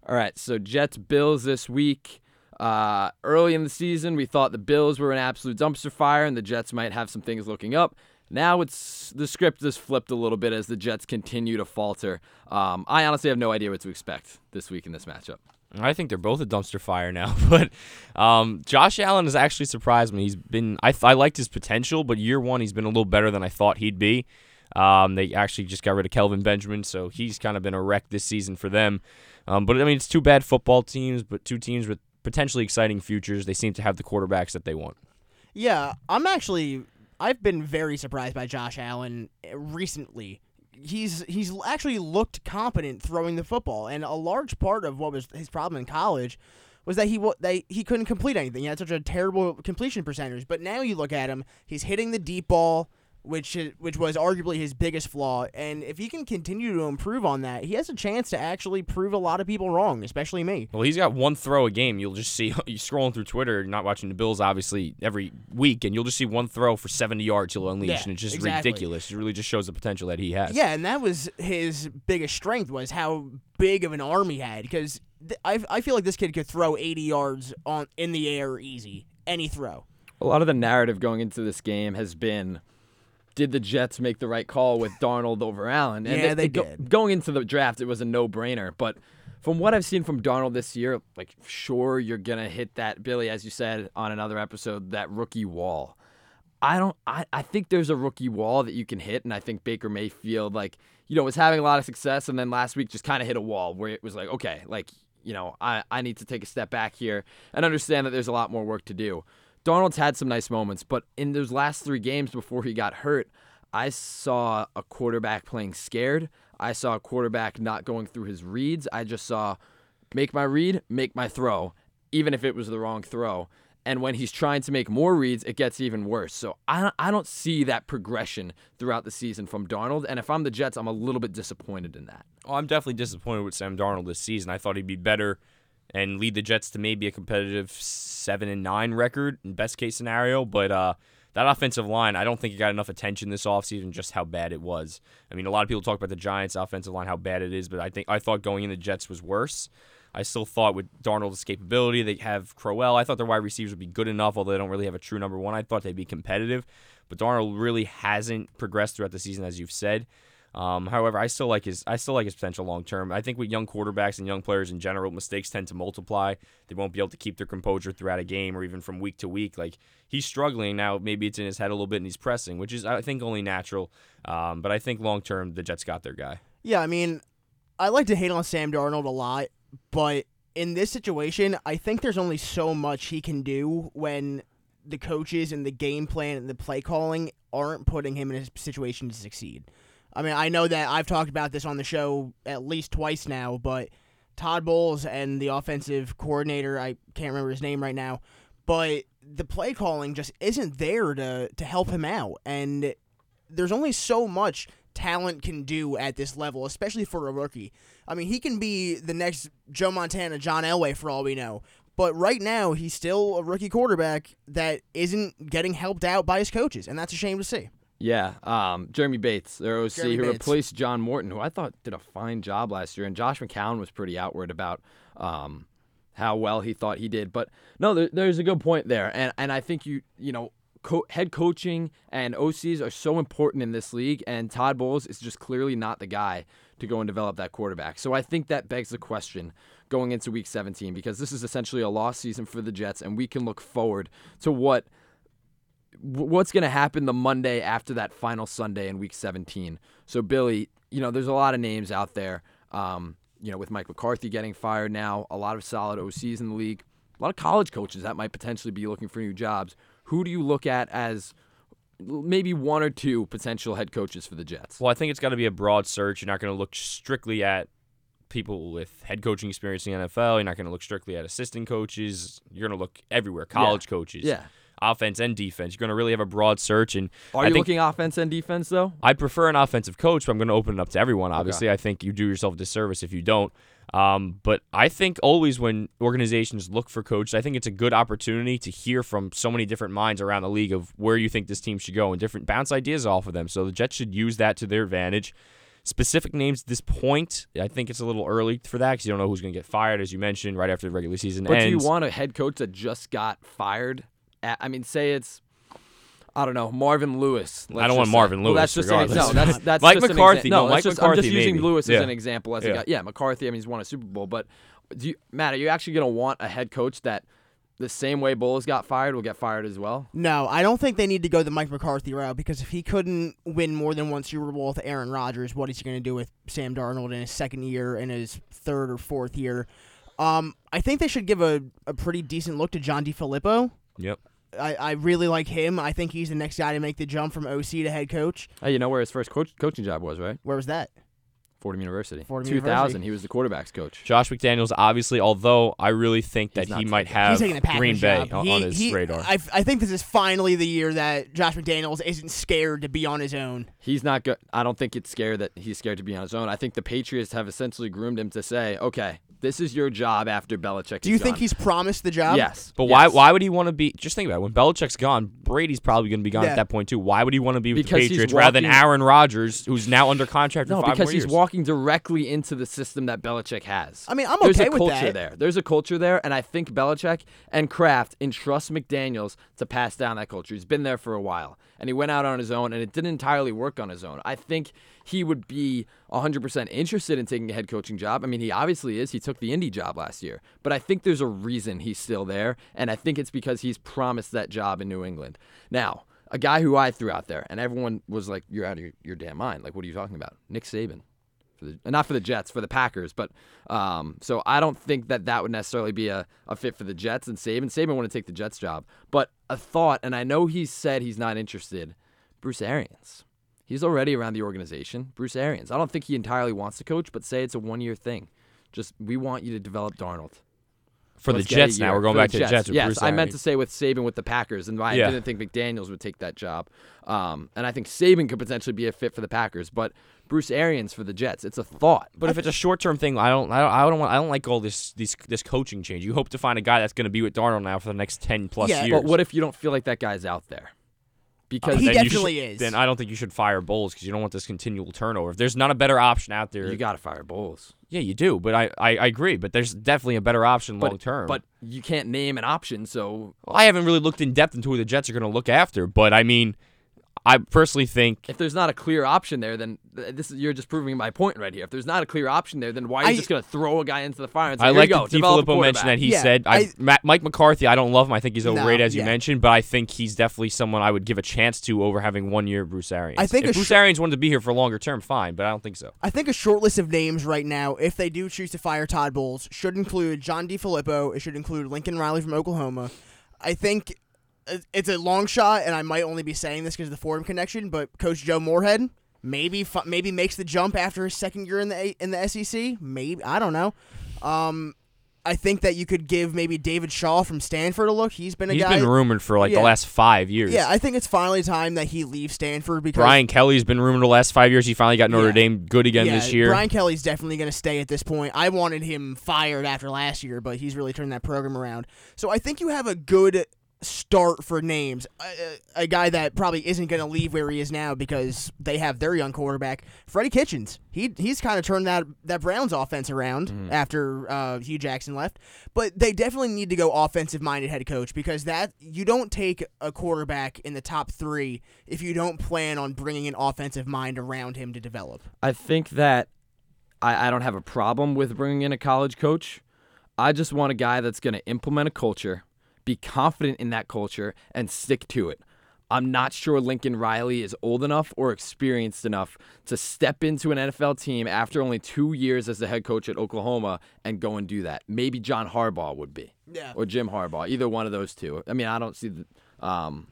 All right, so Jets Bills this week. Uh, early in the season, we thought the Bills were an absolute dumpster fire and the Jets might have some things looking up. Now it's the script has flipped a little bit as the Jets continue to falter. Um, I honestly have no idea what to expect this week in this matchup. I think they're both a dumpster fire now, but um, Josh Allen has actually surprised me. He's been I, I liked his potential, but year one he's been a little better than I thought he'd be. Um, they actually just got rid of Kelvin Benjamin, so he's kind of been a wreck this season for them. Um, but I mean, it's two bad football teams, but two teams with potentially exciting futures. They seem to have the quarterbacks that they want. Yeah, I'm actually I've been very surprised by Josh Allen uh, recently. He's he's actually looked competent throwing the football, and a large part of what was his problem in college was that he that he couldn't complete anything. He had such a terrible completion percentage. But now you look at him; he's hitting the deep ball, which is, which was arguably his biggest flaw. And if he can continue to improve on that, he has a chance to actually prove a lot of people wrong, especially me. Well, he's got one throw a game. You'll just see you scrolling through Twitter, not watching the Bills obviously every week, and you'll just see one throw for 70 yards he'll unleash, Yeah, and it's just exactly. ridiculous. It really just shows the potential that he has. Yeah, and that was his biggest strength was how big of an arm he had. Because th- I I feel like this kid could throw 80 yards on in the air easy, any throw. A lot of the narrative going into this game has been did the Jets make the right call with Darnold over Allen? And Yeah, it- they it go- did. Going into the draft, it was a no-brainer. But from what I've seen from Darnold this year, like sure you're gonna hit that Billy, as you said on another episode, that rookie wall. I don't. I, I think there's a rookie wall that you can hit, and I think Baker Mayfield, like you know, was having a lot of success, and then last week just kind of hit a wall where it was like, okay, like you know, I I need to take a step back here and understand that there's a lot more work to do. Darnold's had some nice moments, but in those last three games before he got hurt, I saw a quarterback playing scared. I saw a quarterback not going through his reads. I just saw make my read, make my throw, even if it was the wrong throw. And when he's trying to make more reads, it gets even worse. So I I don't see that progression throughout the season from Darnold. And if I'm the Jets, I'm a little bit disappointed in that. Oh, I'm definitely disappointed with Sam Darnold this season. I thought he'd be better and lead the Jets to maybe a competitive seven and nine record in best case scenario. But uh, that offensive line, I don't think it got enough attention this offseason, just how bad it was. I mean, a lot of people talk about the Giants' offensive line, how bad it is, but I think I thought going in the Jets was worse. I still thought with Darnold's capability, they have Crowell. I thought their wide receivers would be good enough, although they don't really have a true number one. I thought they'd be competitive, but Darnold really hasn't progressed throughout the season, as you've said. Um, however, I still like his I still like his potential long term. I think with young quarterbacks and young players in general, mistakes tend to multiply. They won't be able to keep their composure throughout a game or even from week to week. Like he's struggling now. Maybe it's in his head a little bit and he's pressing, which is I think only natural. Um, but I think long term the Jets got their guy. Yeah, I mean, I like to hate on Sam Darnold a lot, but in this situation, I think there's only so much he can do when the coaches and the game plan and the play calling aren't putting him in a situation to succeed. I mean, I know that I've talked about this on the show at least twice now, but Todd Bowles and the offensive coordinator, I can't remember his name right now, but the play calling just isn't there to to help him out and there's only so much talent can do at this level, especially for a rookie. I mean, he can be the next Joe Montana, John Elway for all we know. But right now, he's still a rookie quarterback that isn't getting helped out by his coaches, and that's a shame to see. Yeah, um, Jeremy Bates, their OC, Jeremy who Bates. replaced John Morton, who I thought did a fine job last year, and Josh McCown was pretty outward about um, how well he thought he did. But no, there, there's a good point there, and and I think you you know. Co- head coaching and OCs are so important in this league, and Todd Bowles is just clearly not the guy to go and develop that quarterback. So I think that begs the question going into Week 17 because this is essentially a lost season for the Jets, and we can look forward to what what's going to happen the Monday after that final Sunday in Week 17. So, Billy, you know, there's a lot of names out there. Um, you know, with Mike McCarthy getting fired now, a lot of solid OCs in the league, a lot of college coaches that might potentially be looking for new jobs. Who do you look at as maybe one or two potential head coaches for the Jets? Well, I think it's got to be a broad search. You're not going to look strictly at people with head coaching experience in the NFL. You're not going to look strictly at assistant coaches. You're going to look everywhere, college coaches, Yeah. Offense and defense. You're going to really have a broad search. And Are I you looking offense and defense though? I prefer an offensive coach, but I'm going to open it up to everyone. Obviously, I think you do yourself a disservice if you don't. Um, but I think always when organizations look for coaches, I think it's a good opportunity to hear from so many different minds around the league of where you think this team should go and different bounce ideas off of them. So the Jets should use that to their advantage. Specific names at this point, I think it's a little early for that because you don't know who's going to get fired, as you mentioned, right after the regular season But ends. do you want a head coach that just got fired? At, I mean, say it's I don't know Marvin Lewis. I don't want just say. Marvin Well, Lewis that's just an, no, that's that's Mike just an McCarthy, exa- no, no, Mike that's just, I'm McCarthy, just using maybe. Lewis Yeah. as an example. As a Yeah. guy, yeah, McCarthy. I mean, he's won a Super Bowl, but do you, Matt, are you actually going to want a head coach that the same way Bowles got fired will get fired as well? No, I don't think they need to go the Mike McCarthy route because if he couldn't win more than one Super Bowl with Aaron Rodgers, what is he going to do with Sam Darnold in his second year and his third or fourth year? Um, I think they should give a, a pretty decent look to John DeFilippo. Yep. I, I really like him. I think he's the next guy to make the jump from OC to head coach. Hey, you know where his first coach, coaching job was, right? Where was that? Fordham University. Fordham 2000. University. He was the quarterbacks coach. Josh McDaniels, obviously, although I really think that He's not he might have he's taking the Packers Green Bay job. on, He- on his he- radar. I, I think this is finally the year that Josh McDaniels isn't scared to be on his own. He's not good. I don't think it's scared that he's scared to be on his own. I think the Patriots have essentially groomed him to say, "Okay, this is your job after Belichick." Do you is think gone." he's promised the job? Yes. But why Yes. why would he want to be? Just think about it. When Belichick's gone, Brady's probably going to be gone Yeah. at that point too. Why would he want to be with Because the he's Patriots rather than walking- Aaron Rodgers, who's now under contract for No, five because more he's years? Directly into the system that Belichick has. I mean, I'm There's okay a with culture that. there. There's a culture there, and I think Belichick and Kraft entrust McDaniels to pass down that culture. He's been there for a while, and he went out on his own, and it didn't entirely work on his own. I think he would be 100% interested in taking a head coaching job. I mean, he obviously is. He took the Indy job last year, but I think there's a reason he's still there, and I think it's because he's promised that job in New England. Now, a guy who I threw out there, and everyone was like, "You're out of your, your damn mind! Like, what are you talking about?" Nick Saban for the not for the Jets, for the Packers. But um, so I don't think that that would necessarily be a, a fit for the Jets and Saban. Saban want to take the Jets job, but a thought, and I know he said he's not interested. Bruce Arians, he's already around the organization. Bruce Arians, I don't think he entirely wants to coach, but say it's a one year thing. Just we want you to develop Darnold. For Let's the Jets now, we're going For back to the Jets. Yes, Bruce I meant to say with Saban with the Packers, and I Yeah. didn't think McDaniels would take that job. Um, and I think Saban could potentially be a fit for the Packers, but Bruce Arians for the Jets, it's a thought. But if it's a short term thing, I don't, I don't, I don't want, I don't like all this, this, this coaching change. You hope to find a guy that's going to be with Darnold now for the next ten plus Yeah, years. But what if you don't feel like that guy's out there? Because He definitely should- is. Then I don't think you should fire Bowles because you don't want this continual turnover. If there's not a better option out there, you got to fire Bowles. yeah, you do. But I, I, I agree. But there's definitely a better option long term. But you can't name an option, so I haven't really looked in depth into who the Jets are going to look after. But I mean, I personally think if there's not a clear option there, then this is you're just proving my point right here. If there's not a clear option there, then why are you I- just going to throw a guy into the fire and say, I like you go, that develop a DeFilippo mentioned that he Yeah, said I, I- Mike McCarthy. I don't love him. I think he's No, overrated, as you yeah. mentioned. But I think he's definitely someone I would give a chance to over having one year Bruce Arians. I think if a Bruce sh- Arians wanted to be here for longer term, fine. But I don't think so. I think a short list of names right now, if they do choose to fire Todd Bowles, should include John DeFilippo. It should include Lincoln Riley from Oklahoma. I think it- it's a long shot, and I might only be saying this because of the Fordham connection, but Coach Joe Moorhead maybe fu- maybe makes the jump after his second year in the A- in the SEC. Maybe I don't know. Um, I think that you could give maybe David Shaw from Stanford a look. He's been a He's guy. been rumored for like Yeah. the last five years. yeah, I think it's finally time that he leaves Stanford because Brian Kelly's been rumored the last five years. He finally got Notre Yeah. Dame good again yeah, this year. Brian Kelly's definitely going to stay at this point. I wanted him fired after last year, but he's really turned that program around. So I think you have a good start for names. A, a guy that probably isn't going to leave where he is now because they have their young quarterback, Freddie Kitchens. He he's kind of turned that that Browns offense around after uh, Hue Jackson left. But they definitely need to go offensive minded head coach because that you don't take a quarterback in the top three if you don't plan on bringing an offensive mind around him to develop. I think that I, I don't have a problem with bringing in a college coach. I just want a guy that's going to implement a culture, be confident in that culture, and stick to it. I'm not sure Lincoln Riley is old enough or experienced enough to step into an NFL team after only two years as the head coach at Oklahoma and go and do that. Maybe John Harbaugh would be, Yeah. or Jim Harbaugh, either one of those two. I mean, I don't see the. Um,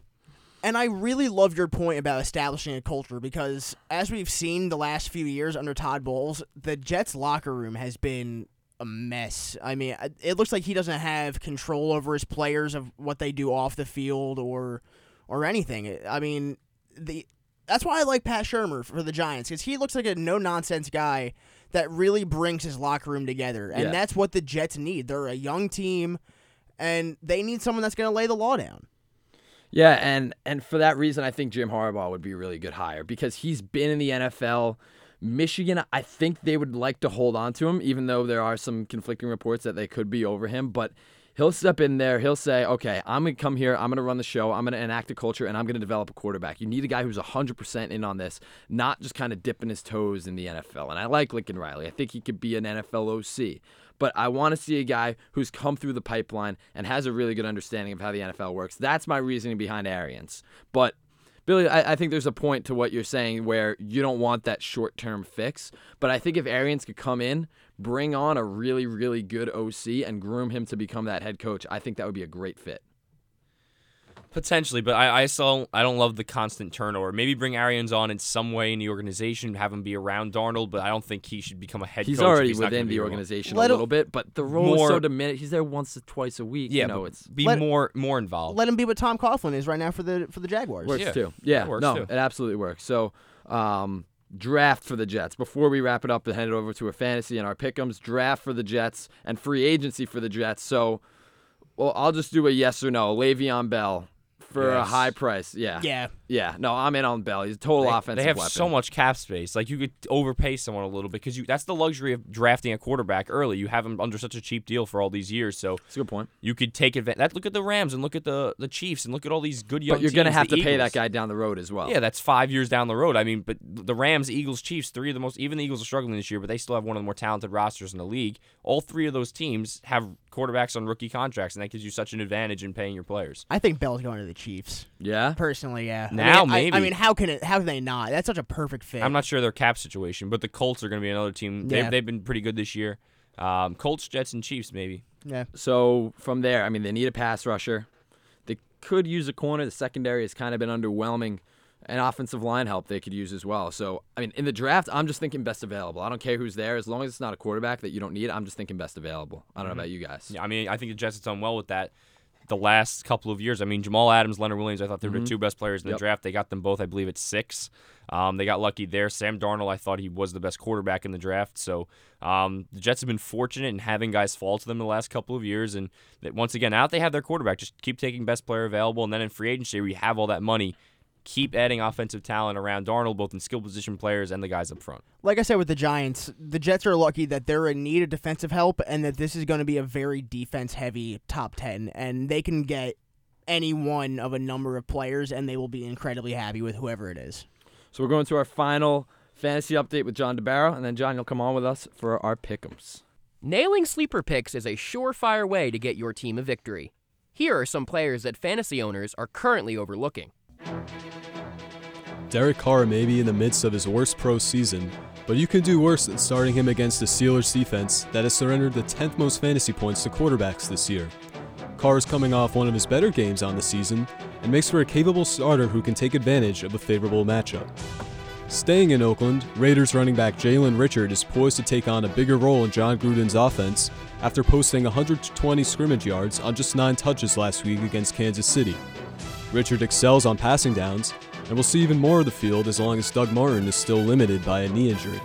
And I really love your point about establishing a culture because, as we've seen the last few years under Todd Bowles, the Jets locker room has been a mess. I mean, it looks like he doesn't have control over his players of what they do off the field or or anything. I mean, the that's why I like Pat Shurmur for the Giants because he looks like a no nonsense guy that really brings his locker room together, and Yeah. that's what the Jets need. They're a young team, and they need someone that's going to lay the law down. Yeah, and and for that reason, I think Jim Harbaugh would be a really good hire because he's been in the NFL. Michigan, I think they would like to hold on to him, even though there are some conflicting reports that they could be over him. But he'll step in there. He'll say, "Okay, I'm gonna come here. I'm gonna run the show. I'm gonna enact a culture, and I'm gonna develop a quarterback. You need a guy who's 100% in on this, not just kind of dipping his toes in the NFL." And I like Lincoln Riley. I think he could be an NFL OC. But I want to see a guy who's come through the pipeline and has a really good understanding of how the NFL works. That's my reasoning behind Arians. But Billy, I, I think there's a point to what you're saying where you don't want that short term fix. But I think if Arians could come in, bring on a really, really good OC and groom him to become that head coach, I think that would be a great fit. Potentially, but I, I still I don't love the constant turnover. Maybe bring Arians on in some way in the organization, have him be around Darnold, but I don't think he should become a head He's coach. already he's not gonna within the organization Let a him- little bit, but the role is More- so diminished. He's there once or twice a week. Yeah, you know, but it's be Let- more more involved. Let him be what Tom Coughlin is right now for the for the Jaguars. works Yeah, too. Yeah, that works no, too. it absolutely works. So, um, draft for the Jets. Before we wrap it up and hand it over to a fantasy and our pickums, draft for the Jets and free agency for the Jets. So, well, I'll just do a yes or no. Le'Veon Bell for a high price. Yeah. Yeah, Yeah, no, I'm in on Bell. He's a total They, offensive they have weapon. so much cap space. Like you could overpay someone a little bit because you that's the luxury of drafting a quarterback early. You have him under such a cheap deal for all these years, so That's a good point. you could take advantage. That look at the Rams and look at the the Chiefs and look at all these good young. But you're gonna have the to pay that guy down the road as well. Yeah, that's five years down the road. I mean, but the Rams, Eagles, Chiefs, three of the most. Even the Eagles are struggling this year, but they still have one of the more talented rosters in the league. All three of those teams have quarterbacks on rookie contracts, and that gives you such an advantage in paying your players. I think Bell's going to the Chiefs. Yeah. Personally, yeah. I Now, mean, I- I, mean, how can it? How can they not? That's such a perfect fit. I'm not sure their cap situation, but the Colts are going to be another team. They've, Yeah. they've been pretty good this year. Um, Colts, Jets, and Chiefs, maybe. Yeah. So from there, I mean, they need a pass rusher. They could use a corner. The secondary has kind of been underwhelming. And offensive line help they could use as well. So, I mean, in the draft, I'm just thinking best available. I don't care who's there. As long as it's not a quarterback that you don't need, I'm just thinking best available. I don't know about you guys. Yeah, I mean, I think the Jets have done well with that. The last couple of years, I mean, Jamal Adams, Leonard Williams, I thought they were the two best players in the Yep. draft. They got them both, I believe, at six. Um, they got lucky there. Sam Darnold, I thought he was the best quarterback in the draft. So um, the Jets have been fortunate in having guys fall to them the last couple of years. And that once again, now that they have their quarterback, just keep taking best player available. And then in free agency, where you have all that money, keep adding offensive talent around Darnold, both in skill position players and the guys up front. like I said with the Giants, the Jets are lucky that they're in need of defensive help and that this is going to be a very defense heavy top 10 and they can get any one of a number of players and they will be incredibly happy with whoever it is. So we're going to our final fantasy update with Jon DeBaro, and then John, you'll come on with us for our pick'ems. Nailing sleeper picks is a surefire way to get your team a victory. Here are some players that fantasy owners are currently overlooking. Derek Carr may be in the midst of his worst pro season, but you can do worse than starting him against the Steelers defense that has surrendered the 10th most fantasy points to quarterbacks this year. Carr is coming off one of his better games on the season and makes for a capable starter who can take advantage of a favorable matchup. Staying in Oakland, Raiders running back Jalen Richard is poised to take on a bigger role in Jon Gruden's offense after posting 120 scrimmage yards on just 9 touches last week against Kansas City. Richard excels on passing downs, and we'll see even more of the field as long as Doug Martin is still limited by a knee injury.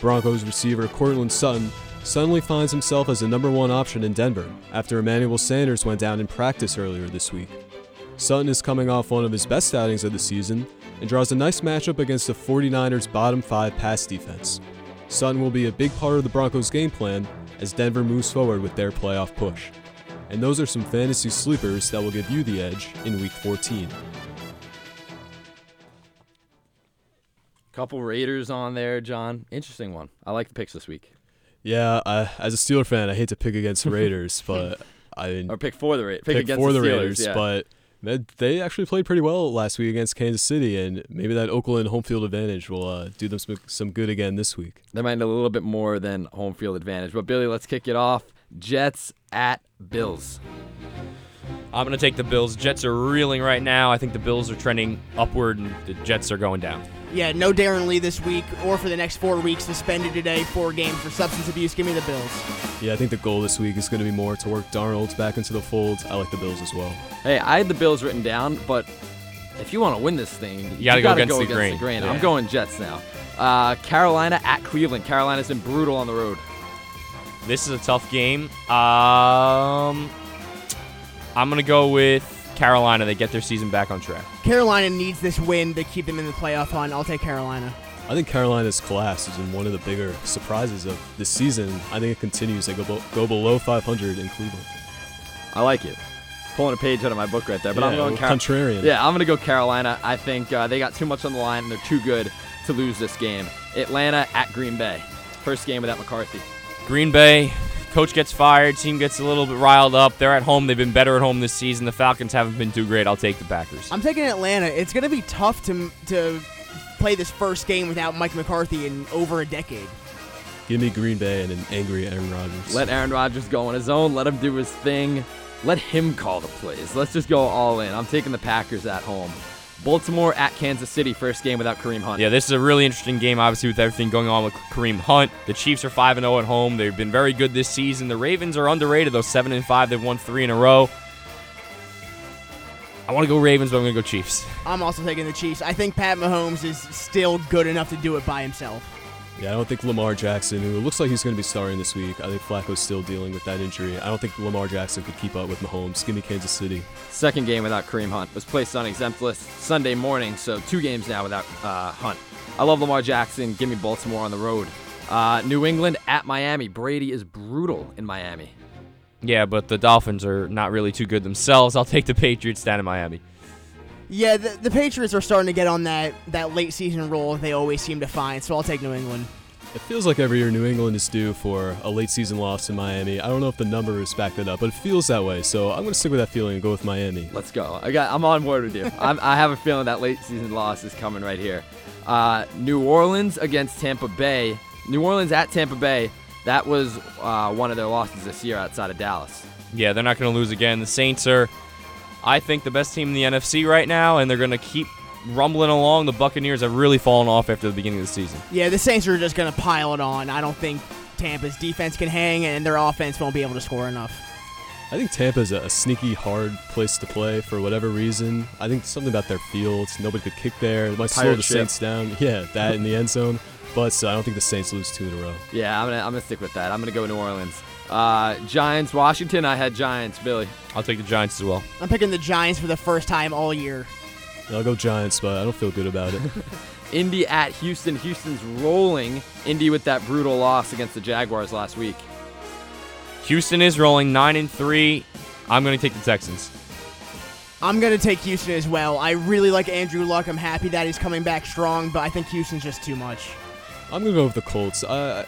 Broncos receiver Courtland Sutton suddenly finds himself as the number one option in Denver after Emmanuel Sanders went down in practice earlier this week. Sutton is coming off one of his best outings of the season and draws a nice matchup against the 49ers' bottom five pass defense. Sutton will be a big part of the Broncos' game plan as Denver moves forward with their playoff push. And those are some fantasy sleepers that will give you the edge in Week 14. Couple Raiders on there, John. Interesting one. I like the picks this week. Yeah, as a Steeler fan, I hate to pick against Raiders, but I mean, Or pick for the Raiders. Pick, pick against for the, the, Steelers, Raiders. yeah. But they- they actually played pretty well last week against Kansas City, and maybe that Oakland home field advantage will uh, do them some, some good again this week. They might need a little bit more than home field advantage. But Billy, let's kick it off. Jets at Bills. I'm going to take the Bills. Jets are reeling right now. I think the Bills are trending upward and the Jets are going down. Yeah, no Darron Lee this week or for the next four weeks. Suspended today, four games for substance abuse. Give me the Bills. Yeah, I think the goal this week is going to be more to work Darnold back into the fold. I like the Bills as well. Hey, I had the Bills written down, but if you want to win this thing, you, gotta go against go the against grain. the I'm going Jets now. Uh, Carolina at Cleveland. Carolina's been brutal on the road. This is a tough game. Um, I'm going to go with Carolina. They get their season back on track. Carolina needs this win to keep them in the playoff hunt. I'll take Carolina. I think Carolina's collapse has been one of the bigger surprises of this season. I think it continues. They go, be- go below 500 in Cleveland. I like it. Pulling a page out of my book right there, but Yeah, I'm going a little contrarian. Yeah, I'm going to go Carolina. I think uh, they got too much on the line and they're too good to lose this game. Atlanta at Green Bay. First game without McCarthy. Green Bay, coach gets fired, team gets a little bit riled up. They're at home. They've been better at home this season. The Falcons haven't been too great. I'll take the Packers. I'm taking Atlanta. It's going to be tough to to play this first game without Mike McCarthy in over a decade. Give me Green Bay and an angry Aaron Rodgers. Let Aaron Rodgers go on his own. Let him do his thing. Let him call the plays. Let's just go all in. I'm taking the Packers at home. Baltimore at Kansas City. First game without Kareem Hunt. Yeah, this is a really interesting game, obviously, with everything going on with Kareem Hunt. The Chiefs are 5 0 at home. They've been very good this season. The Ravens are underrated, though, 7 and 5. They've won three in a row. I want to go Ravens, but I'm going to go Chiefs. I'm also taking the Chiefs. I think Pat Mahomes is still good enough to do it by himself. Yeah, I don't think Lamar Jackson, who looks like he's going to be starting this week, I think Flacco's still dealing with that injury. I don't think Lamar Jackson could keep up with Mahomes. Give me Kansas City. Second game without Kareem Hunt was placed on exempt list Sunday morning, so two games now without uh, Hunt. I love Lamar Jackson. Give me Baltimore on the road. Uh, New England at Miami. Brady is brutal in Miami. Yeah, but the Dolphins are not really too good themselves. I'll take the Patriots down in Miami. Yeah, the, the Patriots are starting to get on that, that late season roll they always seem to find, so I'll take New England. It feels like every year New England is due for a late season loss in Miami. I don't know if the numbers back that up, but it feels that way. So I'm going to stick with that feeling and go with Miami. Let's go. I got. I'm on board with you. I'm, I have a feeling that late season loss is coming right here. Uh, New Orleans against Tampa Bay. New Orleans at Tampa Bay. That was uh, one of their losses this year outside of Dallas. Yeah, they're not going to lose again. The Saints are, I think, the best team in the NFC right now, and they're going to keep rumbling along. The Buccaneers have really fallen off after the beginning of the season. Yeah, the Saints are just going to pile it on. I don't think Tampa's defense can hang, and their offense won't be able to score enough. I think Tampa's a, a sneaky hard place to play for whatever reason. I think something about their fields. Nobody could kick there. It might slow Pirate the ship. Saints down. Yeah, that in the end zone. But uh, I don't think the Saints lose two in a row. Yeah, I'm gonna. I'm gonna stick with that. I'm gonna go New Orleans. Uh, Giants, Washington. I had Giants. Billy. I'll take the Giants as well. I'm picking the Giants for the first time all year. I'll go Giants, but I don't feel good about it. Indy at Houston. Houston's rolling. Indy with that brutal loss against the Jaguars last week. Houston is rolling nine and three. I'm going to take the Texans. I'm going to take Houston as well. I really like Andrew Luck. I'm happy that he's coming back strong, but I think Houston's just too much. I'm gonna go with the Colts. Uh,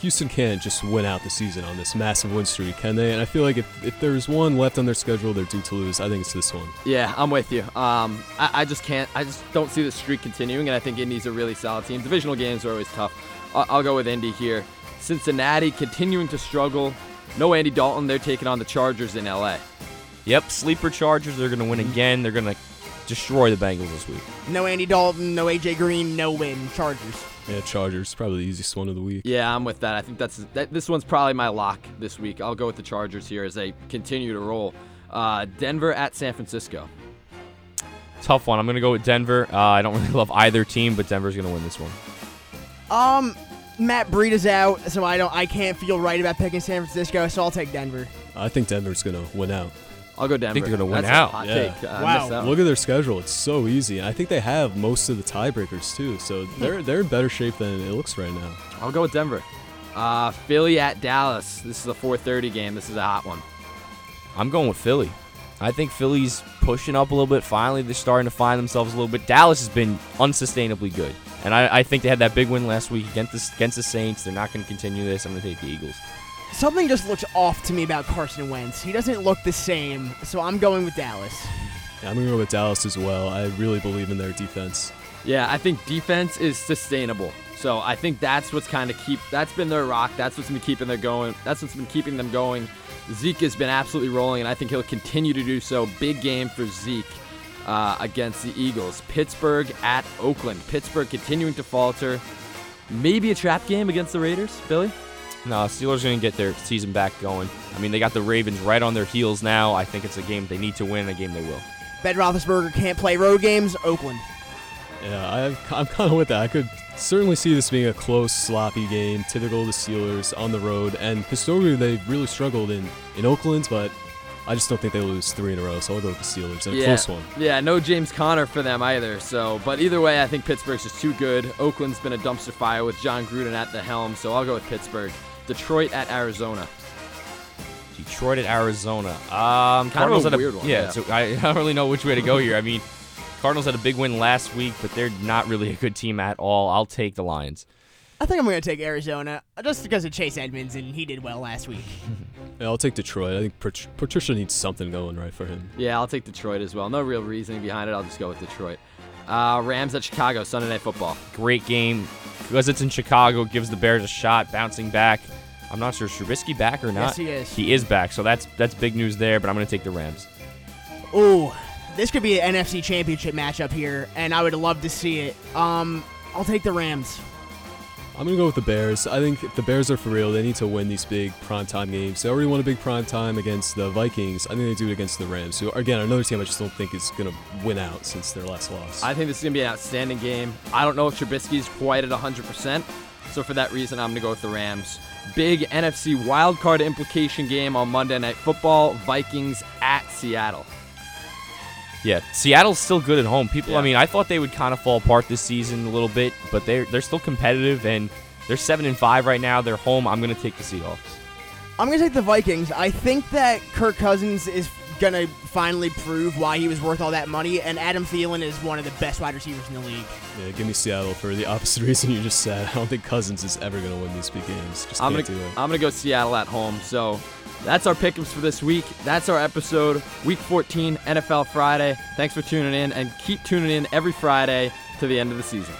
Houston can't just win out the season on this massive win streak, can they? And I feel like if, if there's one left on their schedule, they're due to lose. I think it's this one. Yeah, I'm with you. Um, I, I just can't. I just don't see the streak continuing, and I think Indy's a really solid team. Divisional games are always tough. I'll, I'll go with Indy here. Cincinnati continuing to struggle. No Andy Dalton. They're taking on the Chargers in LA. Yep, sleeper Chargers. They're going to win again. They're going to destroy the Bengals this week. No Andy Dalton, no AJ Green, no win. Chargers. Yeah, Chargers probably the easiest one of the week. Yeah, I'm with that. I think that's that, this one's probably my lock this week. I'll go with the Chargers here as they continue to roll. Uh, Denver at San Francisco. Tough one. I'm going to go with Denver. Uh, I don't really love either team, but Denver's going to win this one. Um, Matt Breida's out, so I don't. I can't feel right about picking San Francisco, so I'll take Denver. I think Denver's gonna win out. I'll go Denver. I think they're gonna win That's out. A hot Yeah. take. I Wow. missed that one. Look at their schedule; it's so easy. And I think they have most of the tiebreakers too, so they're they're in better shape than it looks right now. I'll go with Denver. Uh, Philly at Dallas. This is a 4:30 game. This is a hot one. I'm going with Philly. I think Philly's pushing up a little bit. Finally, they're starting to find themselves a little bit. Dallas has been unsustainably good, and I, I think they had that big win last week against the, against the Saints. They're not going to continue this. I'm going to take the Eagles. Something just looks off to me about Carson Wentz. He doesn't look the same, so I'm going with Dallas. Yeah, I'm gonna go with Dallas as well. I really believe in their defense. Yeah, I think defense is sustainable. So I think that's what's kind of keep that's been their rock. That's what's been keeping them going. That's what's been keeping them going. Zeke has been absolutely rolling, and I think he'll continue to do so. Big game for Zeke uh, against the Eagles. Pittsburgh at Oakland. Pittsburgh continuing to falter. Maybe a trap game against the Raiders, Billy. No, Steelers are going to get their season back going. I mean, they got the Ravens right on their heels now. I think it's a game they need to win, a game they will. Ben Roethlisberger can't play road games. Oakland. Yeah, I'm, I'm kind of with that. I could certainly see this being a close, sloppy game, typical of the Steelers on the road. And historically, they've really struggled in, in Oakland, but I just don't think they lose three in a row. So I'll go with the Steelers. And a close one. Yeah, no James Conner for them either. So, but either way, I think Pittsburgh's just too good. Oakland's been a dumpster fire with Jon Gruden at the helm, so I'll go with Pittsburgh. Detroit at Arizona. Detroit at Arizona. Um, Kind of a had weird one, Yeah, yeah. so I, I don't really know which way to go here. I mean, Cardinals had a big win last week, but they're not really a good team at all. I'll take the Lions. I think I'm going to take Arizona just because of Chase Edmonds, and he did well last week. Yeah, I'll take Detroit. I think Pat- Patricia needs something going right for him. Yeah, I'll take Detroit as well. No real reasoning behind it. I'll just go with Detroit. Uh, Rams at Chicago Sunday Night Football. Great game because it's in Chicago. Gives the Bears a shot, bouncing back. I'm not sure is Trubisky back or not. Yes, he is. He is back, so that's that's big news there. But I'm going to take the Rams. Ooh, this could be an NFC Championship matchup here, and I would love to see it. Um, I'll take the Rams. I'm gonna go with the Bears. I think if the Bears are for real, they need to win these big primetime games. They already won a big primetime against the Vikings. I think they do it against the Rams. So again, another team I just don't think is gonna win out since their last loss. I think this is to be an outstanding game. I don't know if Trubisky's quite at 100%, So for that reason, I'm to go with the Rams. Big NFC wildcard implication game on Monday Night Football Vikings at Seattle. Yeah, Seattle's still good at home. People, Yeah. I mean, I thought they would kind of fall apart this season a little bit, but they're they're still competitive and they're seven and five right now. They're home. I'm gonna take the Seahawks. I'm gonna take the Vikings. I think that Kirk Cousins is gonna finally prove why he was worth all that money, and Adam Thielen is one of the best wide receivers in the league. Yeah, give me Seattle for the opposite reason you just said. I don't think Cousins is ever going to win these big games. Just I'm gonna do it. I'm gonna go Seattle at home. So that's our pickups for this week. That's our episode, Week 14, NFL Friday. Thanks for tuning in, and keep tuning in every Friday to the end of the season.